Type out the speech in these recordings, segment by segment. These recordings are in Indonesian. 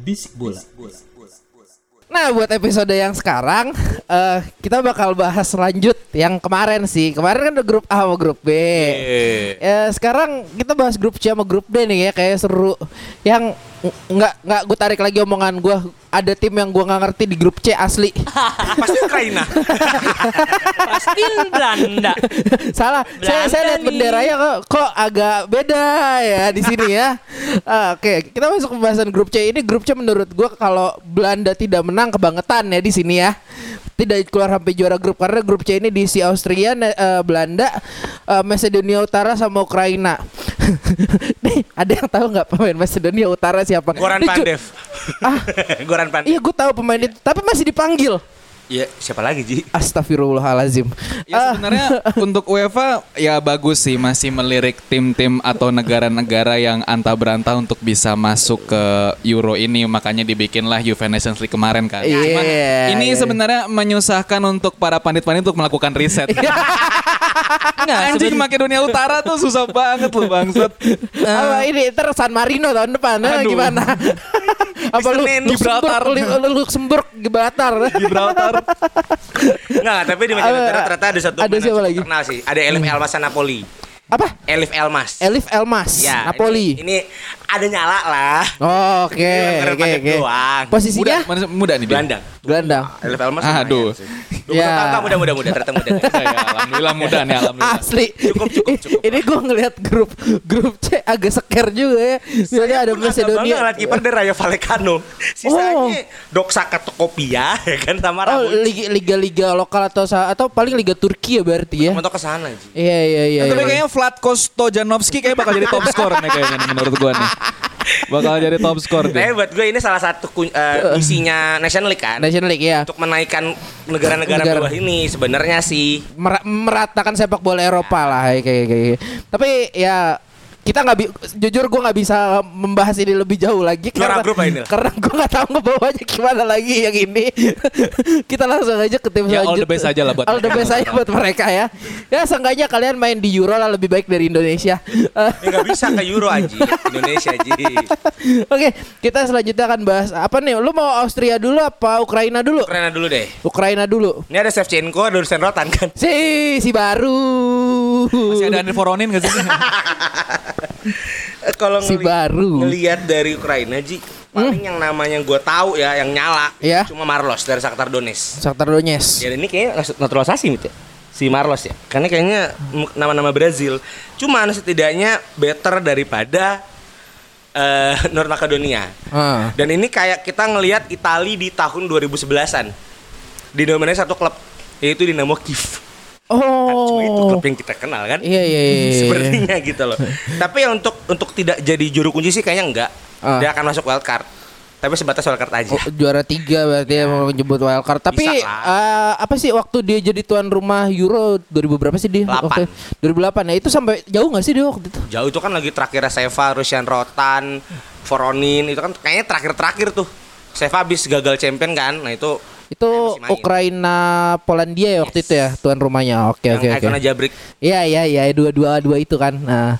Bisik bola. Nah, buat episode yang sekarang eh kita bakal bahas lanjut yang kemarin sih. Kemarin kan ada grup A sama grup B. Ya, sekarang kita bahas grup C sama grup D nih ya, kayak seru. Yang ng- nggak nggak gue tarik lagi omongan gue. Ada tim yang gue nggak ngerti di grup C asli. Pasti Ukraina. Pasti Belanda. Salah. Saya saya lihat benderanya kok kok agak beda ya di sini ya. Ah, Oke, kita masuk ke pembahasan grup C. Ini grup C menurut gua kalau Belanda tidak menang kebangetan ya di sini ya. Tidak keluar sampai juara grup karena grup C ini diisi Austria, eh, Belanda, eh, Macedonia Utara sama Ukraina. Nih, ada yang tahu nggak pemain Macedonia Utara siapa? Goran Pandev. Ah, Goran Pandev. iya gue tahu pemain itu, tapi masih dipanggil. Iya, siapa lagi, Ji? Astagfirullahalazim. Ya Ah, sebenarnya untuk UEFA ya bagus sih masih melirik tim-tim atau negara-negara yang anta berantah untuk bisa masuk ke Euro ini makanya dibikinlah UEFA Nations League kemarin kan. Iya, Cuman ini iya. sebenarnya menyusahkan untuk para pandit-pandit untuk melakukan riset. Enggak, anjing Makedonia Utara tuh susah banget loh bangsat. apa ini ntar San Marino tahun depan eh, Aduh. gimana? apa lu Gibraltar Luxembourg, Luxembourg Gibraltar. Gibraltar. Enggak, tapi di Apa- ternyata ada satu ada siapa lagi? terkenal sih. Ada Elif Elmas Napoli. Apa? Elif Elmas. Elif Elmas, Ya, Napoli. Ini, ini ada nyala lah. Oh, Oke, Ini oke, oke. Posisinya muda, muda nih dia. Gelandang. gelandang. Elif Elmas. Aduh. Ya. Ya. muda muda muda ternyata muda. Ya, alhamdulillah muda nih alhamdulillah. Asli. Cukup, cukup, cukup. Ini gue ngelihat grup grup C agak seker juga ya. Misalnya ada Macedonia. Alat kiper dari Rayo Vallecano. Sisanya Doksa Katokopia ya kan sama Oh, Rabu. liga- liga-liga lokal atau atau paling liga Turki ya berarti ya. Mentok ke sana. Iya iya iya. Tapi iya. kayaknya Vlatko Stojanovski kayak bakal jadi top score nih kayaknya menurut gua nih. Bakal jadi top score Tapi deh. buat gue ini salah satu eh, misinya National League kan. National League ya. Untuk menaikkan negara-negara Negara. bawah ini sebenarnya sih Mer- meratakan sepak bola Eropa lah kayak kayak kayak. Tapi ya kita nggak jujur gue nggak bisa membahas ini lebih jauh lagi. Juara grup ini karena gue nggak tahu ngebawanya gimana lagi yang ini. Kita langsung aja ke tim Ya, all selanjutnya. the best aja lah buat all the best aja buat mereka ya. Ya seenggaknya kalian main di Euro lah lebih baik dari Indonesia. Ya nggak bisa ke Euro aja Indonesia aja. oke kita selanjutnya akan bahas apa nih? Lu mau Austria dulu apa Ukraina dulu? Ukraina dulu deh. Ukraina dulu. Ini ada Shevchenko, ada Rotan kan. si si baru. Masih ada Andri Voronin gak sih? Eh, Kalau Si ngeli- baru. Hmm? ngelihat dari Ukraina Ji, paling yang namanya gue tahu ya yang nyala Iya. cuma Marlos dari Shakhtar Donetsk. Shakhtar Donetsk Ya ini kayaknya naturalisasi gitu ya. Si Marlos ya. Karena kayaknya nama-nama Brazil. Cuman setidaknya better daripada eh North Macedonia. Ah. Dan ini kayak kita ngelihat Itali di tahun 2011-an. Dinominasi satu klub yaitu Dinamo Kiev. Cuma itu Oh. klub yang kita kenal kan. Iya iya iya. iya. Sepertinya gitu loh. Tapi ya untuk untuk tidak jadi juru kunci sih kayaknya enggak. Ah. Dia akan masuk wild card. Tapi sebatas wild card aja. Oh, juara tiga berarti ya mau menyebut wild card. Tapi eh, apa sih waktu dia jadi tuan rumah Euro 2000 berapa sih dia? Delapan. Oke. 2008 ya. Itu sampai jauh nggak sih dia waktu itu? Jauh itu kan lagi terakhir Seva, Rusian Rotan, Voronin itu kan kayaknya terakhir-terakhir tuh. Seva habis gagal champion kan. Nah itu Itu masih main. Ukraina Polandia ya waktu itu ya tuan rumahnya. Oke yang oke oke. Iya iya iya dua dua dua itu kan. Nah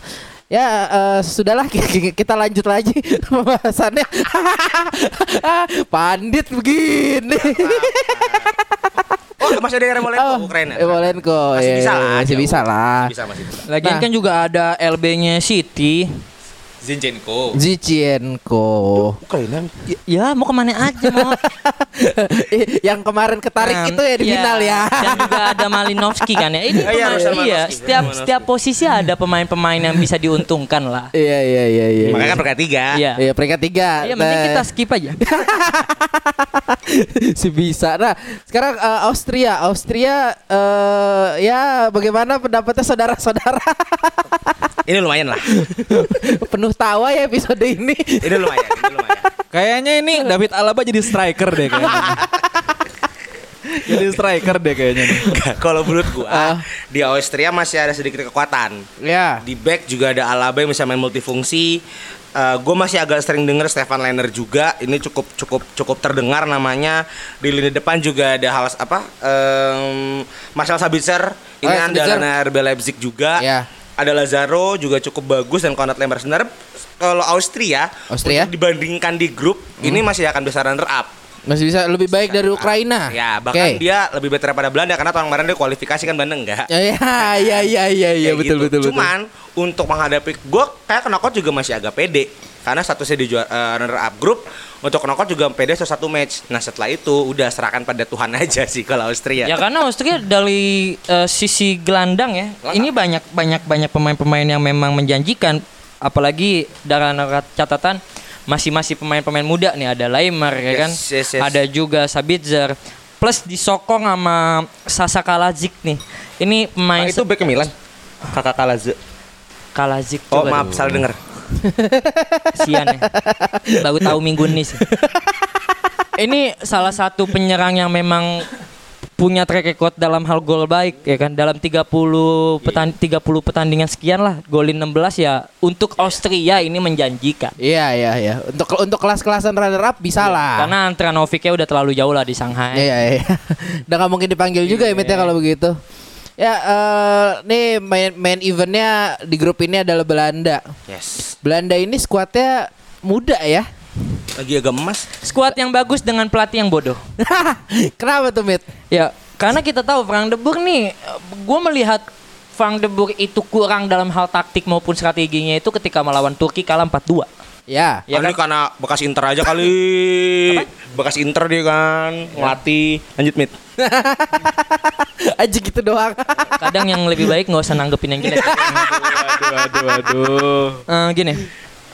Ya eh, sudahlah ki- kita lanjut lagi pembahasannya. Pandit begini. Oh masih ada Remolenko Oh, Ukraina. Remolenko, Masih iya, bisa lah. masih bisa lah. Masih bisa masih bisa. Lagian Nah. kan juga ada LB-nya City. Zinchenko. Zichenko. Ukraina. Ya, ya mau ke mana aja mau. yang kemarin ketarik Nah, itu ya di iya. final ya. Dan juga ada Malinowski kan ya. Ini Oh, iya, pemain- iya, Malinowski. setiap Malinowski. setiap posisi ada pemain-pemain yang bisa diuntungkan lah. Iya iya iya iya. Makanya kan peringkat tiga. Iya. Iya peringkat tiga. Iya, mending Nah, kita skip aja. si bisa. Nah, sekarang eh, Austria, Austria eh ya bagaimana pendapatnya saudara-saudara? Ini lumayan lah. Penuh tawa ya episode ini. Ini lumayan. Ini lumayan. Kayaknya ini David Alaba jadi striker deh kayaknya. jadi striker deh kayaknya nih. Kalau menurut gua Ah. di Austria masih ada sedikit kekuatan. ya. Di back juga ada Alaba yang bisa main multifungsi. gue masih agak sering denger Stefan Lehner juga. Ini cukup cukup cukup terdengar namanya. Di lini depan juga ada hal apa? em, Marcel Sabitzer. Ini Oh, Sabitzer. andalan RB Leipzig juga. Ya. Ada Lazaro juga cukup bagus dan Konrad Lemmer sebenarnya kalau Austria, Austria? dibandingkan di grup ini masih akan bisa runner up. Masih bisa lebih baik dari Ukraina. Ya, bahkan Oke. dia lebih better daripada Belanda karena tahun kemarin dia kualifikasi kan Belanda enggak. Ya ya ya ya ya Kayak betul gitu. betul betul. Cuman untuk menghadapi gue kayak knockout juga masih agak pede karena statusnya di juara, eh, runner up grup untuk knockout juga pede satu satu match. Nah setelah itu udah serahkan pada Tuhan aja sih kalau Austria. Ya karena Austria dari eh, sisi gelandang ya, ini banyak banyak banyak pemain-pemain yang memang menjanjikan, apalagi dari catatan masih masih pemain-pemain muda nih ada Leimer ya Yes, kan, yes, yes. ada juga Sabitzer, plus disokong sama Sasa Kalajic nih. Ini pemain Ah, itu back Milan. Kakak Kalaze. Kalajic Oh maaf salah denger. Sian ya. Baru tahu minggu ini sih. Ini salah satu penyerang yang memang punya track record dalam hal gol baik ya kan dalam 30 petan 30 pertandingan sekian lah golin 16 ya untuk Austria ini menjanjikan Iya iya iya. Untuk untuk kelas-kelasan runner up bisa lah. karena Antranovicnya udah terlalu jauh lah di Shanghai Iya iya. Udah nggak mungkin dipanggil juga ya Mit ya kalau begitu. Ya eh nih main main eventnya di grup ini adalah Belanda. Yes. Belanda ini skuadnya muda ya. Lagi agak emas. skuad yang bagus dengan pelatih yang bodoh Kenapa tuh Mit? Ya, karena kita tahu Frank de Boer nih, gue melihat Frank de Boer itu kurang dalam hal taktik maupun strateginya itu ketika melawan Turki kalah 4-2. Ya. Ya Ah, ini karena bekas Inter aja kali. Bekas Inter dia kan ngelatih. Lanjut Mit. Aja gitu doang. Kadang yang lebih baik nggak usah nanggepin yang jelek. Aduh aduh aduh. Eh, gini,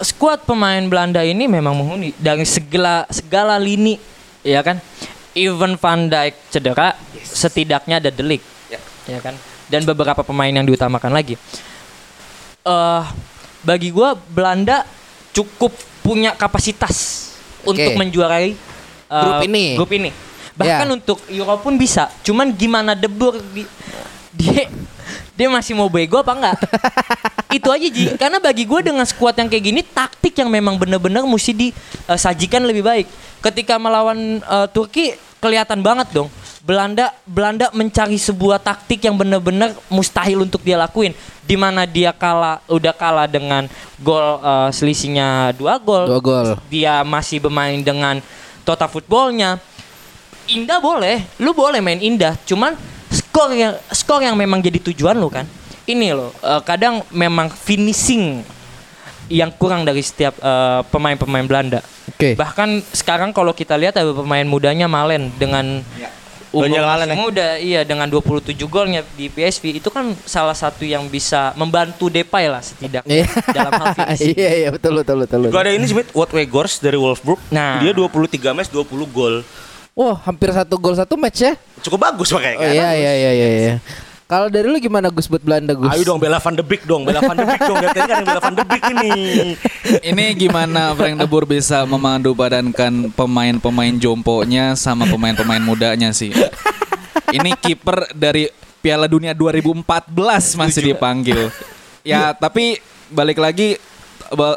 skuad pemain Belanda ini memang menghuni dari segala segala lini, ya kan. Even Van Dijk cedera, setidaknya ada Delik, Ya. ya kan. Dan beberapa pemain yang diutamakan lagi. Eh, bagi gua Belanda cukup punya kapasitas untuk menjuarai eh, Grup ini. Grup ini. Bahkan Ya. untuk Euro pun bisa. Cuman gimana De Boer di- dia dia masih mau bego apa enggak? itu aja Ji. Karena bagi gue dengan skuad yang kayak gini taktik yang memang bener-bener mesti disajikan lebih baik. Ketika melawan eh, Turki kelihatan banget dong. Belanda Belanda mencari sebuah taktik yang bener-bener mustahil untuk dia lakuin. Di mana dia kalah udah kalah dengan gol eh, selisihnya dua gol. Dua gol. Dia masih bermain dengan total footballnya. Indah boleh, lu boleh main indah, cuman skor yang skor yang memang jadi tujuan lu kan. Ini loh, eh, kadang memang finishing yang kurang dari setiap eh, pemain-pemain Belanda. Oke. Bahkan sekarang kalau kita lihat ada pemain mudanya Malen dengan umur Banyak Malen ya. muda, iya dengan 27 golnya di PSV itu kan salah satu yang bisa membantu Depay lah setidaknya Iya. dalam hal finishing. Iya iya betul betul betul. Gua ada ini Smith Wout Weghorst dari Wolfsburg. Nah. Dia 23 match 20 gol. Wah hampir satu gol satu match ya. Cukup bagus makanya Oh kan. iya iya iya iya. iya. Kalau dari lu gimana Gus buat Belanda Gus? Ayo dong bela Van de Beek dong, bela Van de Beek dong. Dari tadi kan yang bela Van de Beek ini. Ini gimana Frank de Boer bisa memadu padankan pemain-pemain jomponya sama pemain-pemain mudanya sih? Ini kiper dari Piala Dunia 2014 masih dipanggil. Ya, tapi balik lagi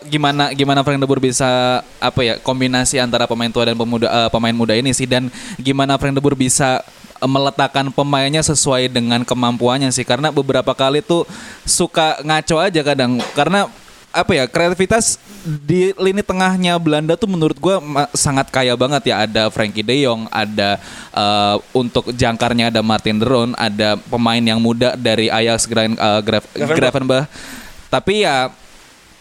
gimana gimana Frank de Boer bisa apa ya kombinasi antara pemain tua dan pemuda eh, pemain muda ini sih? Dan gimana Frank de Boer bisa eh, meletakkan pemainnya sesuai dengan kemampuannya sih? Karena beberapa kali tuh suka ngaco aja kadang. Karena apa ya kreativitas di lini tengahnya Belanda tuh menurut ma- sangat kaya banget ya. Ada Frankie De Jong ada eh, untuk jangkarnya ada Martin Deron ada pemain yang muda dari Ajax Gran, eh, Graf- tapi ya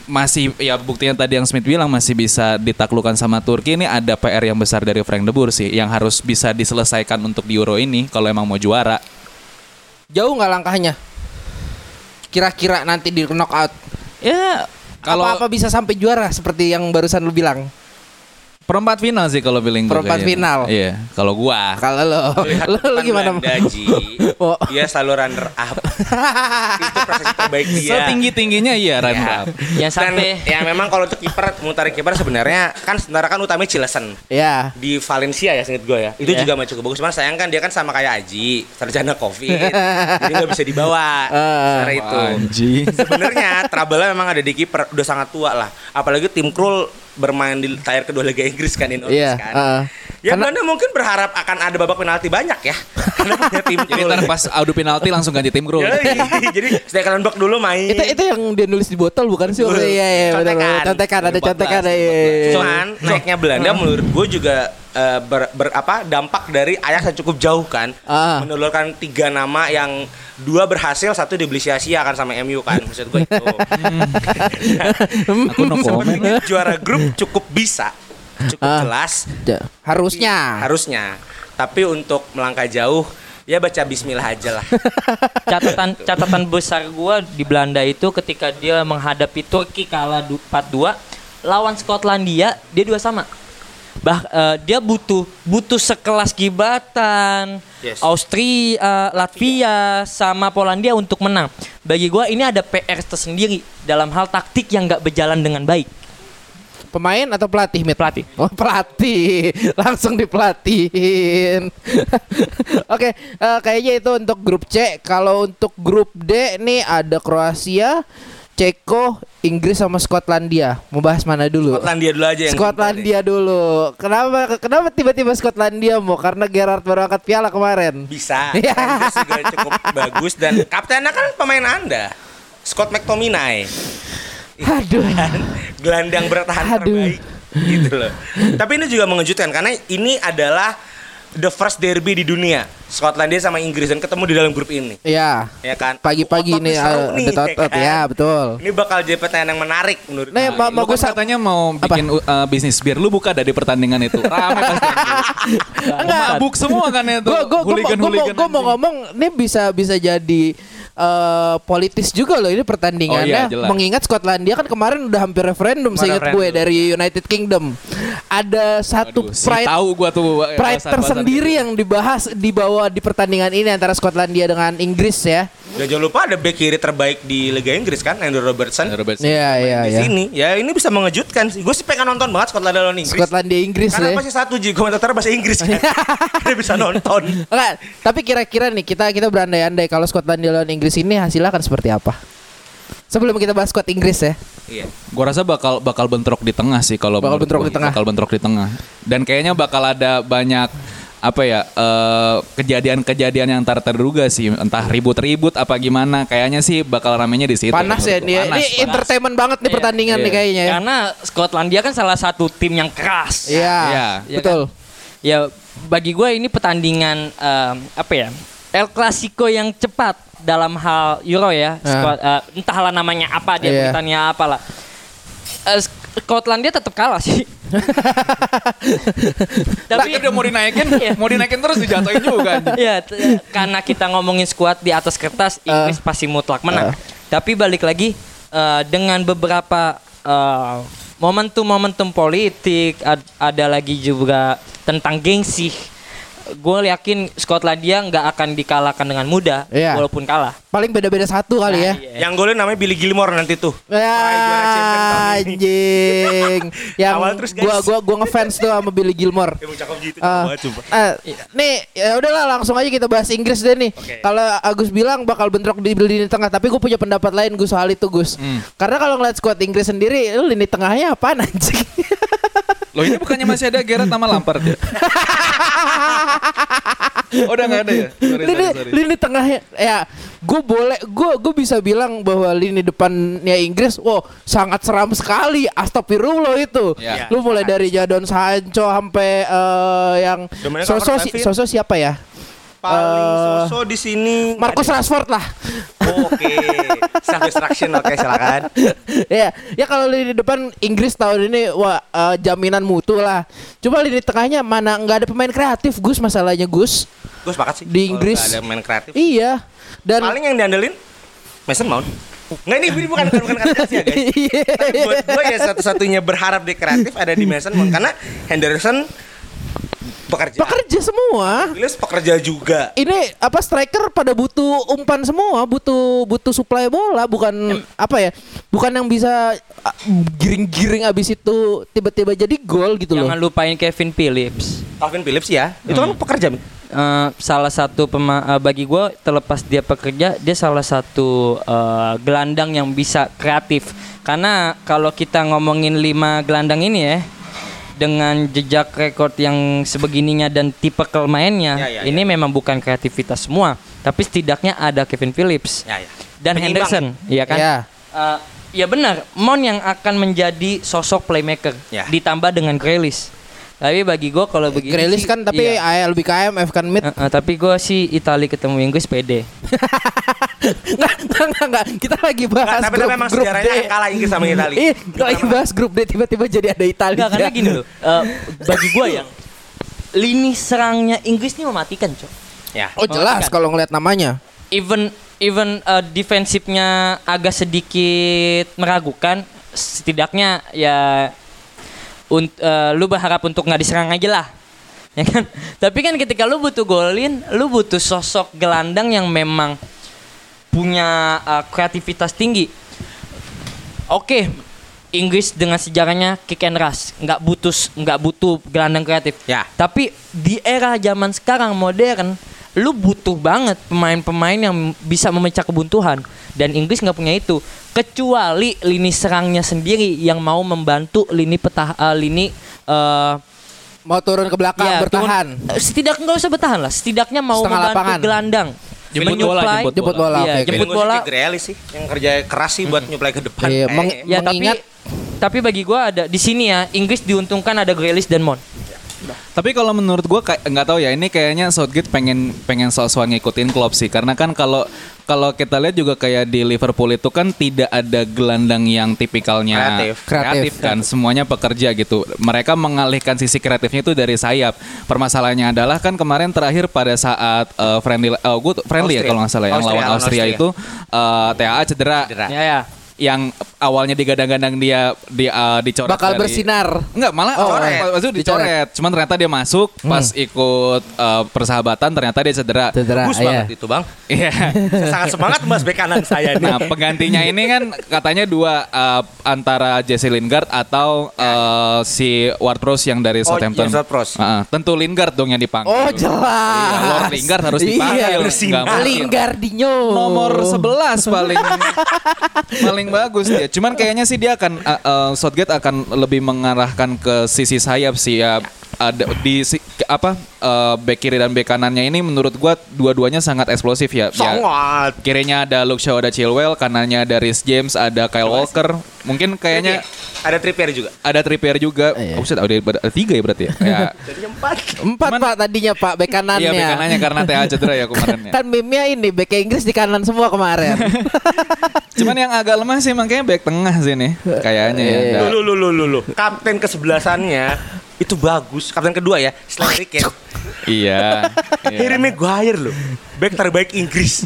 masih ya buktinya tadi yang Smith bilang masih bisa ditaklukkan sama Turki ini ada PR yang besar dari Frank de Boer sih yang harus bisa diselesaikan untuk di Euro ini kalau emang mau juara. Jauh nggak langkahnya? Kira-kira nanti di knockout Ya kalau apa-apa bisa sampai juara seperti yang barusan lu bilang. Perempat final sih kalau feeling gua Perempat kayaknya. final. Iya, kalau gua. Kalau lo, Lihat lo, lo gimana? Belanda, Ji. Oh. Dia selalu runner up. itu prestasi terbaik dia. Setinggi-tingginya iya runner Ya. up. Yang Dan sampai ya memang kalau untuk kiper mutarin kiper sebenarnya kan sementara kan utamanya Cilesen Ya. di Valencia ya singkat gue ya itu Iya. juga masih cukup bagus cuman sayang kan dia kan sama kayak Aji sarjana covid jadi nggak bisa dibawa karena itu sebenarnya trouble memang ada di kiper udah sangat tua lah apalagi tim Krul bermain di layar kedua Liga Inggris kan Indonesia Iya, kan ah. ya Karena- Belanda mungkin berharap akan ada babak penalti banyak ya karena punya tim Jadi ntar pas adu penalti langsung ganti tim. Yoi, jadi Stekelenburg Bak dulu main Itu itu yang dia nulis di botol bukan sih? Oh, iya iya benar. Contekan. Contekan ada 14, contekan ada. iya, iya. Cuman naiknya Belanda menurut gue juga eh, ber, ber- apa dampak dari Ajax yang cukup jauh kan Ah. menelurkan tiga nama yang dua berhasil satu dibeli sia-sia kan sama MU kan maksud gue itu Aku no comment. sebenarnya juara grup cukup bisa cukup Ah. jelas Ja- Harusnya. harusnya tapi untuk melangkah jauh ya baca Bismillah aja lah catatan catatan besar gua di Belanda itu ketika dia menghadapi Turki kalah du- 4-2 lawan Skotlandia dia dua sama bah eh, dia butuh butuh sekelas gibatan Yes. Austria Latvia sama Polandia untuk menang bagi gua ini ada PR tersendiri dalam hal taktik yang nggak berjalan dengan baik Pemain atau pelatih, Mit? Pelatih. Oh, pelatih. Langsung dipelatihin. Oke, eh, kayaknya itu untuk grup C. Kalau untuk grup D nih ada Kroasia, Ceko, Inggris sama Skotlandia. Mau bahas mana dulu? Skotlandia dulu aja yang Skotlandia dulu. Kenapa kenapa tiba-tiba Skotlandia mau? Karena Gerrard baru angkat piala kemarin. bisa. Inggris juga cukup bagus dan kaptennya kan pemain anda Scott McTominay Aduh. kan gelandang bertahan Aduh. terbaik gitu loh. Tapi ini juga mengejutkan karena ini adalah the first derby di dunia. Skotlandia sama Inggris dan ketemu di dalam grup ini. Ya. Ya kan? Pagi-pagi ini uh, nih, the tot- kan? ya betul. Ini bakal jadi pertandingan yang menarik menurut Nih, gue. ma- ma- Lu gua kan sa- katanya mau bikin uh, bisnis bir, lu buka dari pertandingan itu. Rame pasti. Mabuk semua kan itu. Gue gue gue mau gue mau ngomong ini bisa bisa jadi eh, politis juga loh ini pertandingannya Oh iya, jelas. mengingat Skotlandia kan kemarin udah hampir referendum seingat gue referendum. dari United Kingdom ada satu Aduh, si pride tahu gua tuh eh, pride tersendiri gitu. yang dibahas dibawa di pertandingan ini antara Skotlandia dengan Inggris ya Dan jangan lupa ada back kiri terbaik di Liga Inggris kan, Andrew Robertson. Robertson. Iya iya di iya sini ya ini bisa mengejutkan sih. Gue sih pengen nonton banget Skotlandia lawan Inggris. Skotlandia Inggris Karena ya pasti satu Ji komentator bahasa Inggris kan. Dia bisa nonton. Enggak, tapi kira-kira nih kita kita berandai-andai kalau Skotlandia lawan Inggris ini hasilnya akan seperti apa? Sebelum kita bahas squad Inggris ya. Iya. Gua rasa bakal bakal bentrok di tengah sih kalau Bakal bentrok gua. di tengah. Bakal bentrok di tengah. Dan kayaknya bakal ada banyak apa ya eh, kejadian-kejadian yang tak terduga sih entah ribut-ribut apa gimana kayaknya sih bakal ramenya di situ Panas ya nih. Panas, Ini panas. entertainment banget nih Iya, pertandingan nih iya. kayaknya ya. karena Skotlandia kan salah satu tim yang keras Iya, Iya. betul. ya bagi gue ini pertandingan em, apa ya El Clasico yang cepat dalam hal Euro ya Ah. Eh, entahlah namanya apa dia Iya. beritanya apalah Eh, Skotlandia tetap kalah sih Tapi udah mau dinaikin, Iya. mau dinaikin terus dijatuhin juga. ya t- karena kita ngomongin skuad di atas kertas Inggris pasti mutlak menang tapi balik lagi eh, dengan beberapa eh, momentum-momentum politik ad- ada lagi juga tentang gengsi gue yakin Skotlandia nggak akan dikalahkan dengan mudah Iya. walaupun kalah Paling beda-beda satu kali ya. Nah, iya. Yang golnya namanya Billy Gilmore nanti tuh. Ya, anjing. Yang Awal terus, guys. gua gua gua ngefans tuh sama Billy Gilmore. Emang cakep gitu, banget sumpah. eh, nih ya udahlah langsung aja kita bahas Inggris deh nih. Oke. Kalau Agus bilang bakal bentrok di lini tengah, tapi gue punya pendapat lain Gus soal itu Gus. Hmm. Karena kalau ngeliat squad Inggris sendiri, lu lini tengahnya apaan anjing? Loh ini bukannya masih ada Gerrard sama Lampard ya? oh, udah nggak ada ya? Sorry, lini, sorry, sorry. lini tengahnya ya gue boleh gue gue bisa bilang bahwa lini depannya Inggris wow sangat seram sekali astagfirullah itu Ya. lu mulai dari Jadon Sancho sampai eh, yang Dominic Soso Calvert-Lewin. Soso siapa ya Paling Eh, soso di sini. Marcus Rashford lah. Oke. Self destruction oke silakan. ya, ya kalau lini depan Inggris tahun ini wah eh, jaminan mutu lah. Coba lini tengahnya mana nggak ada pemain kreatif Gus masalahnya Gus. Gue sepakat sih. Di Inggris. ada main kreatif. Iya. Dan Paling yang diandelin Mason Mount. Nggak ini, ini bukan bukan, bukan kreatif ya guys. Iya. Tapi buat gue ya satu-satunya berharap di kreatif ada di Mason Mount karena Henderson pekerja. pekerja semua. Pekerja juga. Ini apa striker pada butuh umpan semua, butuh butuh suplai bola, bukan apa ya? Bukan yang bisa ah, giring-giring abis itu tiba-tiba jadi gol gitu loh. Jangan lupain Kevin Phillips. Calvin Phillips ya. Itu kan pekerja. Mi. Eh, salah satu pema eh, bagi gue terlepas dia pekerja dia salah satu eh, gelandang yang bisa kreatif karena kalau kita ngomongin lima gelandang ini ya dengan jejak rekor yang sebegininya dan tipe kelmainnya Ya, ya, ini memang bukan kreativitas semua tapi setidaknya ada Kevin Phillips Ya, ya. dan Penyeimbang. Henderson ya kan Ya. Eh, ya benar Mon yang akan menjadi sosok playmaker Ya. ditambah dengan Grealish tapi bagi gue kalau begini Grealish sih, kan tapi iya. AL lebih ke IMF kan mid. Eh, eh, tapi gue sih Itali ketemu Inggris pede. Enggak, enggak, enggak, enggak. Kita lagi bahas Nggak, tapi grup, tapi memang grup sejarahnya D. yang kalah Inggris sama Italia. Iya, lagi bahas grup D tiba-tiba jadi ada Italia. Enggak karena gini loh. eh, bagi gue ya lini serangnya Inggris ini mematikan, Cok. Ya. Oh jelas kalau ngeliat namanya. Even even eh, defensifnya agak sedikit meragukan, setidaknya ya un- eh, lu berharap untuk nggak diserang aja lah. Ya kan? Tapi kan ketika lu butuh golin, lu butuh sosok gelandang yang memang punya eh, kreativitas tinggi. Oke, Inggris dengan sejarahnya kick and rush, nggak butuh nggak butuh gelandang kreatif. Ya. Tapi di era zaman sekarang modern, lu butuh banget pemain-pemain yang bisa memecah kebuntuan dan Inggris nggak punya itu. Kecuali lini serangnya sendiri yang mau membantu lini petah eh, lini eh, Mau turun ke belakang ya, bertahan. turun- eh, setidaknya nggak usah bertahan lah, setidaknya mau Setengah membantu lapangan. gelandang. Jemput bola, Menyuplai- jemput Jemput bola. Iya, oke. jemput bola. Grealish sih yang kerja keras sih buat nyuplai ke depan. Iya, Eh, meng- Ya tapi Mengingat- tapi bagi gua ada di sini ya Inggris diuntungkan ada Grealish dan Mon. Tapi kalau menurut gua kayak nggak tahu ya ini kayaknya Southgate pengen pengen soal-soal ngikutin Klopp sih karena kan kalau kalau kita lihat juga kayak di Liverpool itu kan tidak ada gelandang yang tipikalnya Kreatif. kreatif kan semuanya pekerja gitu. Mereka mengalihkan sisi kreatifnya itu dari sayap. Permasalahannya adalah kan kemarin terakhir pada saat eh, friendly oh, gua tuh- friendly ya Austria. kalau nggak salah yang Austria, lawan lawan Austria, Austria. itu eh, TAA cedera. Cedera. Ya ya. Yang awalnya digadang-gadang dia di eh, dicoret Bakal dari- bersinar. Enggak, malah Oh, awalnya coret. itu dicoret. Cuman ternyata dia masuk pas ikut uh, persahabatan ternyata dia cedera. Cedera. Bagus iya. banget itu bang. Iya. Saya sangat semangat mas bek kanan saya nih. Nah, penggantinya ini kan katanya dua uh, antara Jesse Lingard atau uh, si Ward-Prowse yang dari Oh, Southampton. James Ward-Prowse. Uh, tentu Lingard dong yang dipanggil. Oh jelas. Iya, Lord Lingard harus Iya, dipanggil. bersinar. Nggak mungkin. Lingardinho. nomor 11 paling paling bagus dia. Cuman kayaknya sih dia akan uh, uh, Southgate akan lebih mengarahkan ke sisi sayap sih ya. Ada di si- apa uh, back kiri dan back kanannya ini menurut gua dua-duanya sangat eksplosif ya. Ya, Sangat. kirinya ada Luke Shaw, ada Chilwell, kanannya ada Rhys James, ada Kyle Walker. Mungkin kayaknya Ada Trippier juga. ada Trippier juga. Iya. Oh, ada, ada tiga ya berarti ya. ya. Jadi empat. Empat pak tadinya pak bek kanannya. Iya, back kanannya karena TA cedera ya kemarin ya. Kan meme-nya ini bek Inggris di kanan semua kemarin. Cuman yang agak lemah sih makanya back tengah sih nih. Kayaknya ya. Iya. Lu lu lu lu lu. Kapten kesebelasannya itu bagus. Kapten kedua ya, selain Kane. Iya. iya. Harry Maguire loh. Back terbaik Inggris.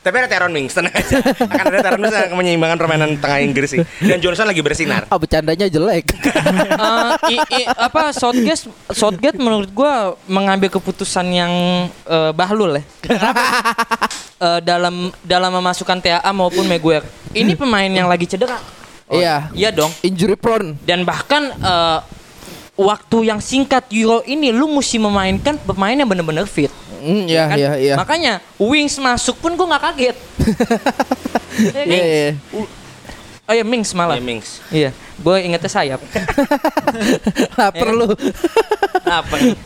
Tapi ada Teron Mings, tenang aja. Akan ada Teron Mings yang menyeimbangkan permainan tengah Inggris sih. Dan Johnson lagi bersinar. Ah bercandanya jelek. Eh, i- i- apa Southgate Southgate menurut gua mengambil keputusan yang eh, bahlul ya. Eh, dalam dalam memasukkan TAA maupun Maguire. Ini pemain yang lagi cedera. Iya. Iya dong. Injury prone. Dan bahkan eh, waktu yang singkat Euro ini lu mesti memainkan pemain yang benar-benar fit. Hmm, iya kan? iya iya. Makanya Wings masuk pun gua nggak kaget. Iya, Iya iya. Oh ya Mings malah. Ya, Mings. Iya, gue ingetnya sayap. Lapar Ya. lu. Apa nih?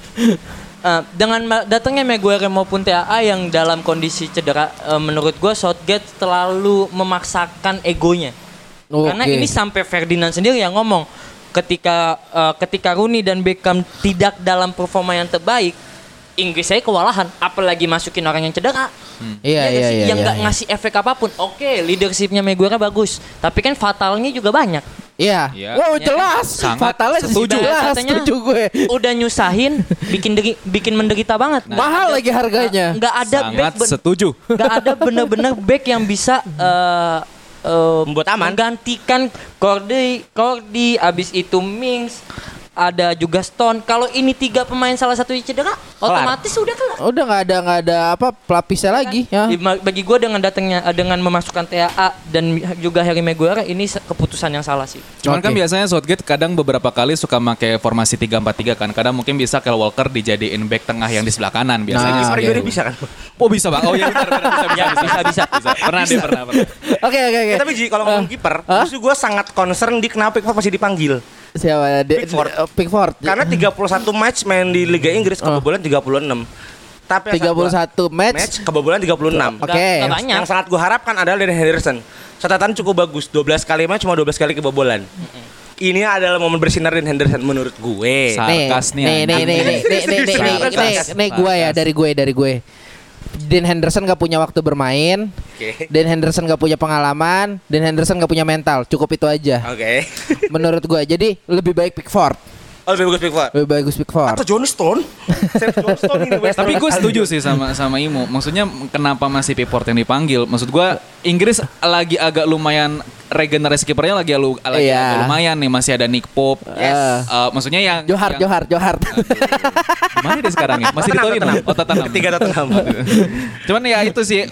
Eh, dengan datangnya Maguire maupun TAA yang dalam kondisi cedera, eh, menurut gue Southgate terlalu memaksakan egonya. Karena Oke. ini sampai Ferdinand sendiri yang ngomong ketika eh, ketika Rooney dan Beckham tidak dalam performa yang terbaik, Inggris saya kewalahan, apalagi masukin orang yang cedera. Iya nggak iya sih? iya. Yang iya, nggak iya. ngasih efek apa pun. Oke, leadershipnya Maguire bagus, tapi kan fatalnya juga banyak. Iya. Iya. Wow, Ya, jelas. sangat Fatalnya setuju. Jelas, Katanya setuju gue. Udah nyusahin, bikin deri- bikin menderita banget. Nggak Mahal ada- lagi harganya. Nggak ada Sangat back setuju. nggak ada bener-bener back yang bisa eh, eh, Membuat aman. menggantikan Cordy, Cordy, abis itu Mings, ada juga Stone. Kalau ini tiga pemain salah satu cedera, otomatis udah kelar. Udah nggak ada nggak ada apa pelapisnya lagi ya. Di- Bagi gue dengan datangnya eh, dengan memasukkan TAA dan juga Harry Maguire ini keputusan yang salah sih. Cuman kan Oke. biasanya Southgate kadang beberapa kali suka pakai formasi 3-4-3 kan. Kadang mungkin bisa Kyle Walker dijadiin back tengah yang di sebelah kanan biasanya. Nah, Sorry, iya. gue bisa kan. Oh bisa bang. Oh iya benar benar bisa bisa bisa bisa. bisa. Pernah deh pernah. Oke oke oke. Ya, tapi Ji, kalau ngomong kiper, Hah? justru gue sangat concern di kenapa masih dipanggil. Siapa? De- Pickford. de- Pickford. Karena 31 match main di Liga Inggris Oh. kebobolan 36. Tapi yang saat 31 gua- match. match kebobolan 36. Oke. Banyak. Yang sangat gue harapkan adalah dari Henderson. Catatan cukup bagus, 12 kali match cuma 12 kali kebobolan. Ini adalah momen bersinar dan Henderson menurut gue. Sarkas nih, nih, nih, nih, nih, nih, nih, nih, nih, nih, Sarkas. nih, gue ya dari gue, dari gue. Dan Henderson gak punya waktu bermain. Oke. Dan Henderson gak punya pengalaman. Dan Henderson gak punya mental. Cukup itu aja. Oke. Menurut gue. Jadi lebih baik Pickford. Oh, lebih bagus Pickford. Lebih bagus Pickford. Atau John Stone. John Stone ini West Tapi gue setuju sih sama sama Imo. Maksudnya kenapa masih Pickford yang dipanggil? Maksud gue Inggris lagi agak lumayan regenerasi kipernya lagi lu- lagi Iya. agak lumayan nih masih ada Nick Pope. Yes. Eh, maksudnya yang Johar, yang- Johar, Johar. Mana dia sekarang ya? Masih di Torino. Tottenham. Oh, Tottenham. Ketiga Tottenham. Cuman ya itu sih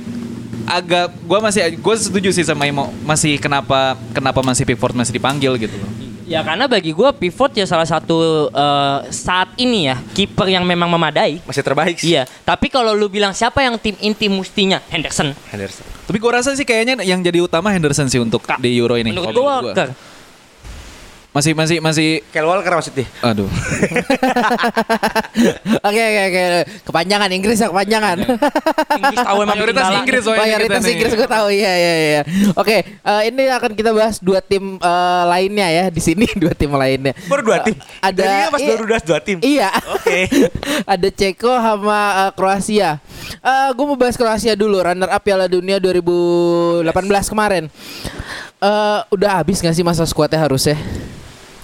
agak gue masih gue setuju sih sama Imo masih kenapa kenapa masih Pickford masih dipanggil gitu loh. Ya karena bagi gue pivot ya salah satu eh, saat ini ya kiper yang memang memadai. Masih terbaik sih. Iya, tapi kalau lu bilang siapa yang tim inti mustinya Henderson. Henderson. Tapi gue rasa sih kayaknya yang jadi utama Henderson sih untuk di Euro ini. Menurut Kalau gue gua. Masih masih masih Kyle Walker maksudnya. aduh. Oke, oke, oke. Kepanjangan Inggris ya, kepanjangan. Inggris tahu emang Mayoritas. Inggris soalnya Mayoritas. Inggris gue tahu iya iya iya. Oke, eh, ini akan kita bahas dua tim eh, lainnya ya di sini dua tim lainnya. Baru dua tim. Eh, ada Jadinya pas iya. baru dua, dua tim. Iya. Oke. ada Ceko sama eh, Kroasia. Eh gue mau bahas Kroasia dulu, runner up Piala Dunia 2018 kemarin. Eh udah habis gak sih masa skuadnya harusnya?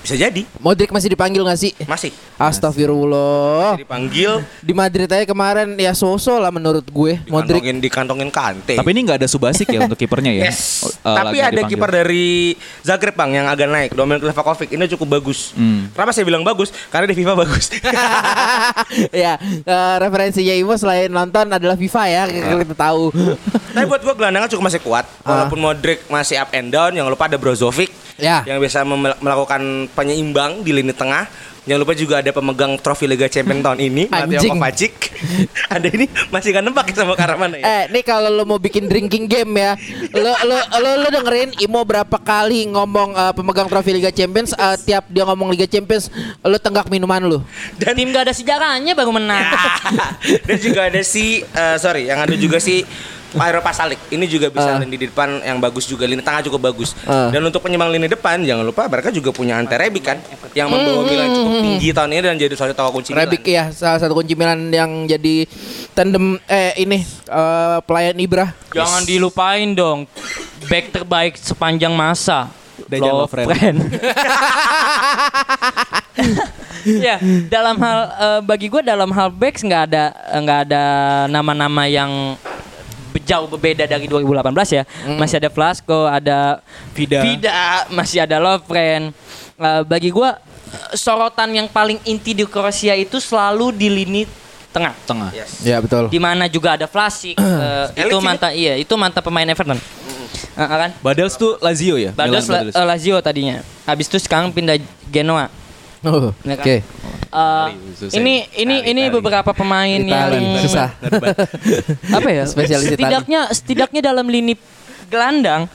Bisa jadi. Modric masih dipanggil gak sih? Masih. Astagfirullah. Dipanggil, Di Madrid aja kemarin ya so-so lah menurut gue. Modric dikantongin, dikantongin kante. Tapi ini nggak ada Subasic ya untuk kipernya ya. Yes. Eh, Tapi ada dipanggil. kiper dari Zagreb bang yang agak naik, Dominic Livakovic. Ini cukup bagus. Hmm. Kenapa saya bilang bagus? Karena di FIFA bagus. ya eh, referensinya Imo selain nonton adalah FIFA ya kita tahu. Tapi buat gua gelandangnya cukup masih kuat. Walaupun Modric masih up and down, jangan lupa ada Brozovic Ya. yang bisa melakukan penyeimbang di lini tengah. Jangan lupa juga ada pemegang trofi Liga Champions tahun ini, Mateo Anjing. Kovacic. ada ini masih gak nembak sama Karamana ya? Eh, nih kalau lo mau bikin drinking game ya, lo lo lo, lo dengerin Imo berapa kali ngomong eh, pemegang trofi Liga Champions, eh, tiap dia ngomong Liga Champions, lo tenggak minuman lo. Dan tim gak ada sejarahnya baru menang. Dan juga ada si eh, sorry, yang ada juga si Pyro Pasalik. Ini juga bisa Ah. lini di depan yang bagus juga, lini tengah cukup bagus. Ah. Dan untuk penyembang lini depan, jangan lupa mereka juga punya Ante Rebic kan, yang membawa Milan cukup tinggi tahun ini dan jadi salah satu kunci Milan. Rebic ya, salah satu kunci Milan yang jadi tandem eh ini eh, pelayan Ibra. Jangan dilupain dong. Back terbaik sepanjang masa. Dejan Lovren. ya dalam hal eh, bagi gue dalam hal backs nggak ada nggak ada nama-nama yang jauh berbeda dari 2018 ya. Masih ada Flasco ada Vida. Vida masih ada Lovren Eh, bagi gue sorotan yang paling inti di Kroasia itu selalu di lini tengah. Tengah. Yes. Ya betul. di mana juga ada Vlasic eh, itu mantan iya itu mantan pemain Everton. Eh, kan? Badals tuh Lazio ya? Milan La- eh, Lazio tadinya. Habis itu sekarang pindah Genoa Oh, Ya kan? Oke. Eh, susah. ini ini Itali, ini Itali. beberapa pemain Itali, yang susah. apa ya Spesialis Itali. setidaknya setidaknya dalam lini gelandang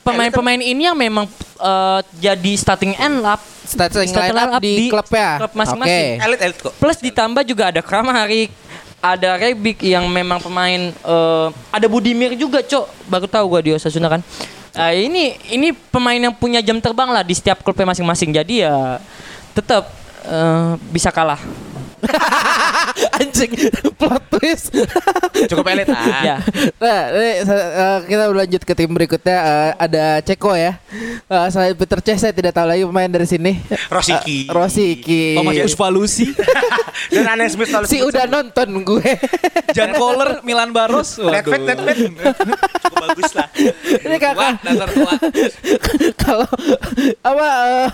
pemain-pemain ini yang memang eh, jadi starting end up Starting starting line up di klub ya? klub masing-masing Oke. Elit elit kok. plus ditambah juga ada Kramaric ada Rebic yang memang pemain eh, ada Budimir juga cok baru tahu gua di Osasuna kan Eh, ini ini pemain yang punya jam terbang lah di setiap klubnya masing-masing jadi ya tetap eh, bisa kalah Anjing plot twist. Cukup elit ah. Ya. Nah, ini, eh, kita lanjut ke tim berikutnya. Eh, ada Ceko ya. Eh, selain Peter Cech saya tidak tahu lagi pemain dari sini. Rosiki. Eh, Rosiki. Oh Mas Puspa Lucy, Dan Aneh Smith Si udah nonton gue. Jan Kohler, Milan Baros. Netflix, Netflix. Cukup bagus lah. Ini kakak. Kalau apa eh,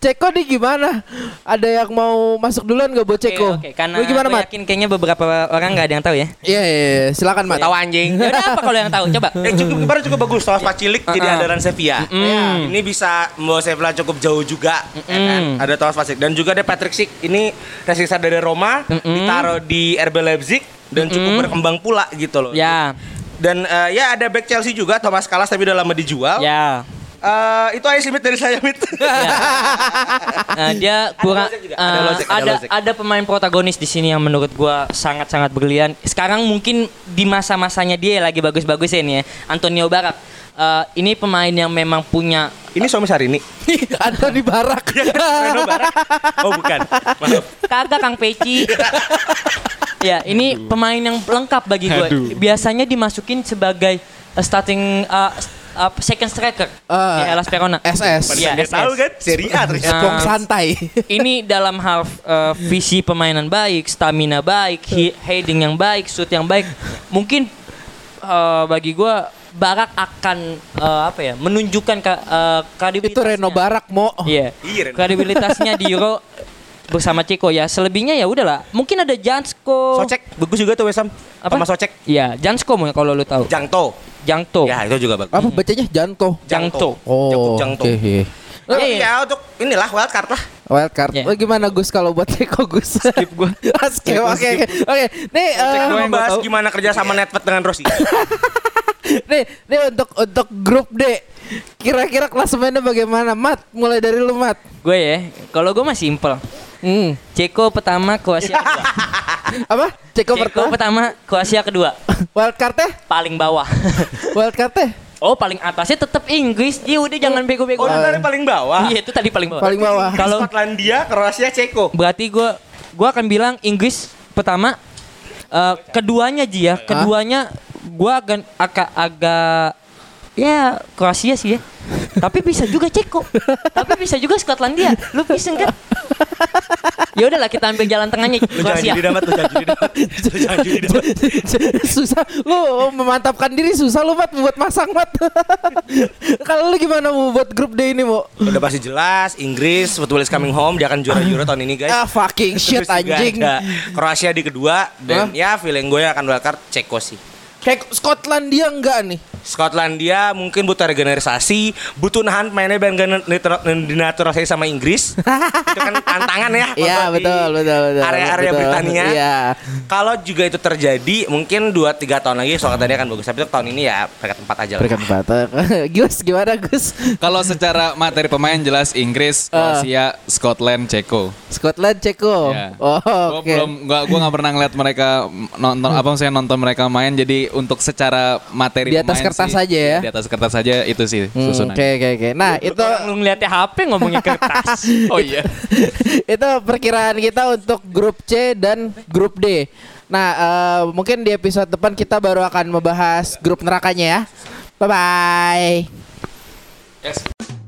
Ceko nih gimana? Ada yang mau masuk duluan gak buat Ceko? oke. Karena Lu gimana gue Mat? Yakin kayaknya beberapa orang nggak ada yang tahu ya. Iya, iya, iya. silakan Mat. Tahu anjing. Ya udah apa kalau yang tahu? Coba. Eh cukup kemarin cukup bagus Thomas Pacilik jadi Uh-uh. andalan Sevilla. Ya, ini bisa membawa Sevilla cukup jauh juga ya kan. Ada Thomas Pacilik dan juga ada Patrick Schick. Ini racing star dari Roma ditaruh di RB Leipzig dan cukup berkembang pula gitu loh. Ya, Dan eh, ya ada back Chelsea juga Thomas Kalas tapi udah lama dijual. ya. Eh, itu aja sih Mit, dari saya Mit. Nah, dia kurang Ada Lozek, ada ada ada pemain protagonis di sini yang menurut gua sangat-sangat brilian. Sekarang mungkin di masa-masanya dia lagi bagus-bagusnya nih ya. Antonio Barak. Eh, ini pemain yang memang punya ini suami Sarini. Anthony Barak. Reno Barak. Oh bukan. Maaf. kagak Kang Peci. ya, ini pemain yang lengkap bagi gue. Biasanya dimasukin sebagai uh, starting uh, uh, second striker Ah, di Hellas Verona. SS. Iya, Dia SS. tahu kan? Serie A. Spong Nah, santai. ini dalam hal uh, visi permainan baik, stamina baik, he- heading yang baik, shoot yang baik. Mungkin uh, bagi gua Barak akan uh, apa ya? menunjukkan ke, uh, kredibilitasnya. Itu Reno Barak mo. Iya. Iya, Reno. Kredibilitasnya di Euro bersama Ceko ya. Selebihnya ya udahlah. Mungkin ada Jansko. Socek bagus juga tuh Wesam. Apa? Thomas Socek. Iya, Jansko kalau lu tahu. Jangto. Jangto. Ya itu juga bagus. Apa bacanya Janto? Jangto. Oh, Cukup Jangto. oke. iya. Tapi Iya. ya untuk inilah wild card lah. Wild card. Iya. Oh, gimana Gus kalau buat Ceko Gus? Skip gua. Skip. Oke, oke. Oke. Nih, gua membahas gimana kerja sama Netflix dengan Rossi. nih, nih untuk untuk grup D. Kira-kira klasemennya bagaimana? Mat, mulai dari lu, Mat. Gue ya, kalau gue mah simple. Hmm. Ceko pertama, Kroasia kedua. Apa? Ceko, Ceko pertama. pertama, Kroasia kedua. Wild card-nya? Paling bawah. Wild card-nya? oh, paling atasnya tetap Inggris. Dia udah jangan bego-bego. Oh, itu dari paling bawah. Iya, itu tadi paling bawah. Paling bawah. Kalau Skotlandia, Kroasia, Ceko. berarti gue gue akan bilang Inggris pertama eh, keduanya Ji ya keduanya gue akan agak agak ya Kroasia sih ya. Tapi bisa juga Ceko. Tapi bisa juga Skotlandia. Lu bisa kan ya udahlah kita ambil jalan tengahnya Kroasia. lu jangan judi damat. Lu jangan judi damat. susah. Lu memantapkan diri susah lu Mat buat masang Mat. Kalau lu gimana mau buat grup D ini mau Udah pasti jelas, Inggris, football is coming home, dia akan juara Euro tahun ini guys. ah fucking shit Terus anjing. Kroasia di kedua dan ya feeling gue akan wildcard Ceko sih. Kayak Skotlandia enggak nih Skotlandia mungkin butuh regenerasi, butuh nahan mainnya netra- dinaturalisasi sama Inggris. itu kan tantangan ya. Iya betul betul betul. Area-area betul. Britania. Iya. Kalau juga itu terjadi, mungkin 2-3 tahun lagi Skotlandia akan bagus. Tapi tahun ini ya peringkat 4 aja lah. Berikan empat. Gus gimana Gus? Kalau secara materi pemain jelas Inggris, Kroasia, Scotland, Ceko. Scotland Ceko. Ya. Oh Gua oke. belum gua gua nggak pernah ngeliat mereka nonton apa saya nonton mereka main jadi untuk secara materi Di atas kertas sih, saja ya? Di atas kertas saja itu sih Hmm, susunan. Oke oke oke. Nah itu lu ngeliatnya HP ngomongin kertas Oh iya. itu perkiraan kita untuk grup C dan grup D. Nah, eh, mungkin di episode depan kita baru akan membahas grup nerakanya ya. Bye bye. Yes.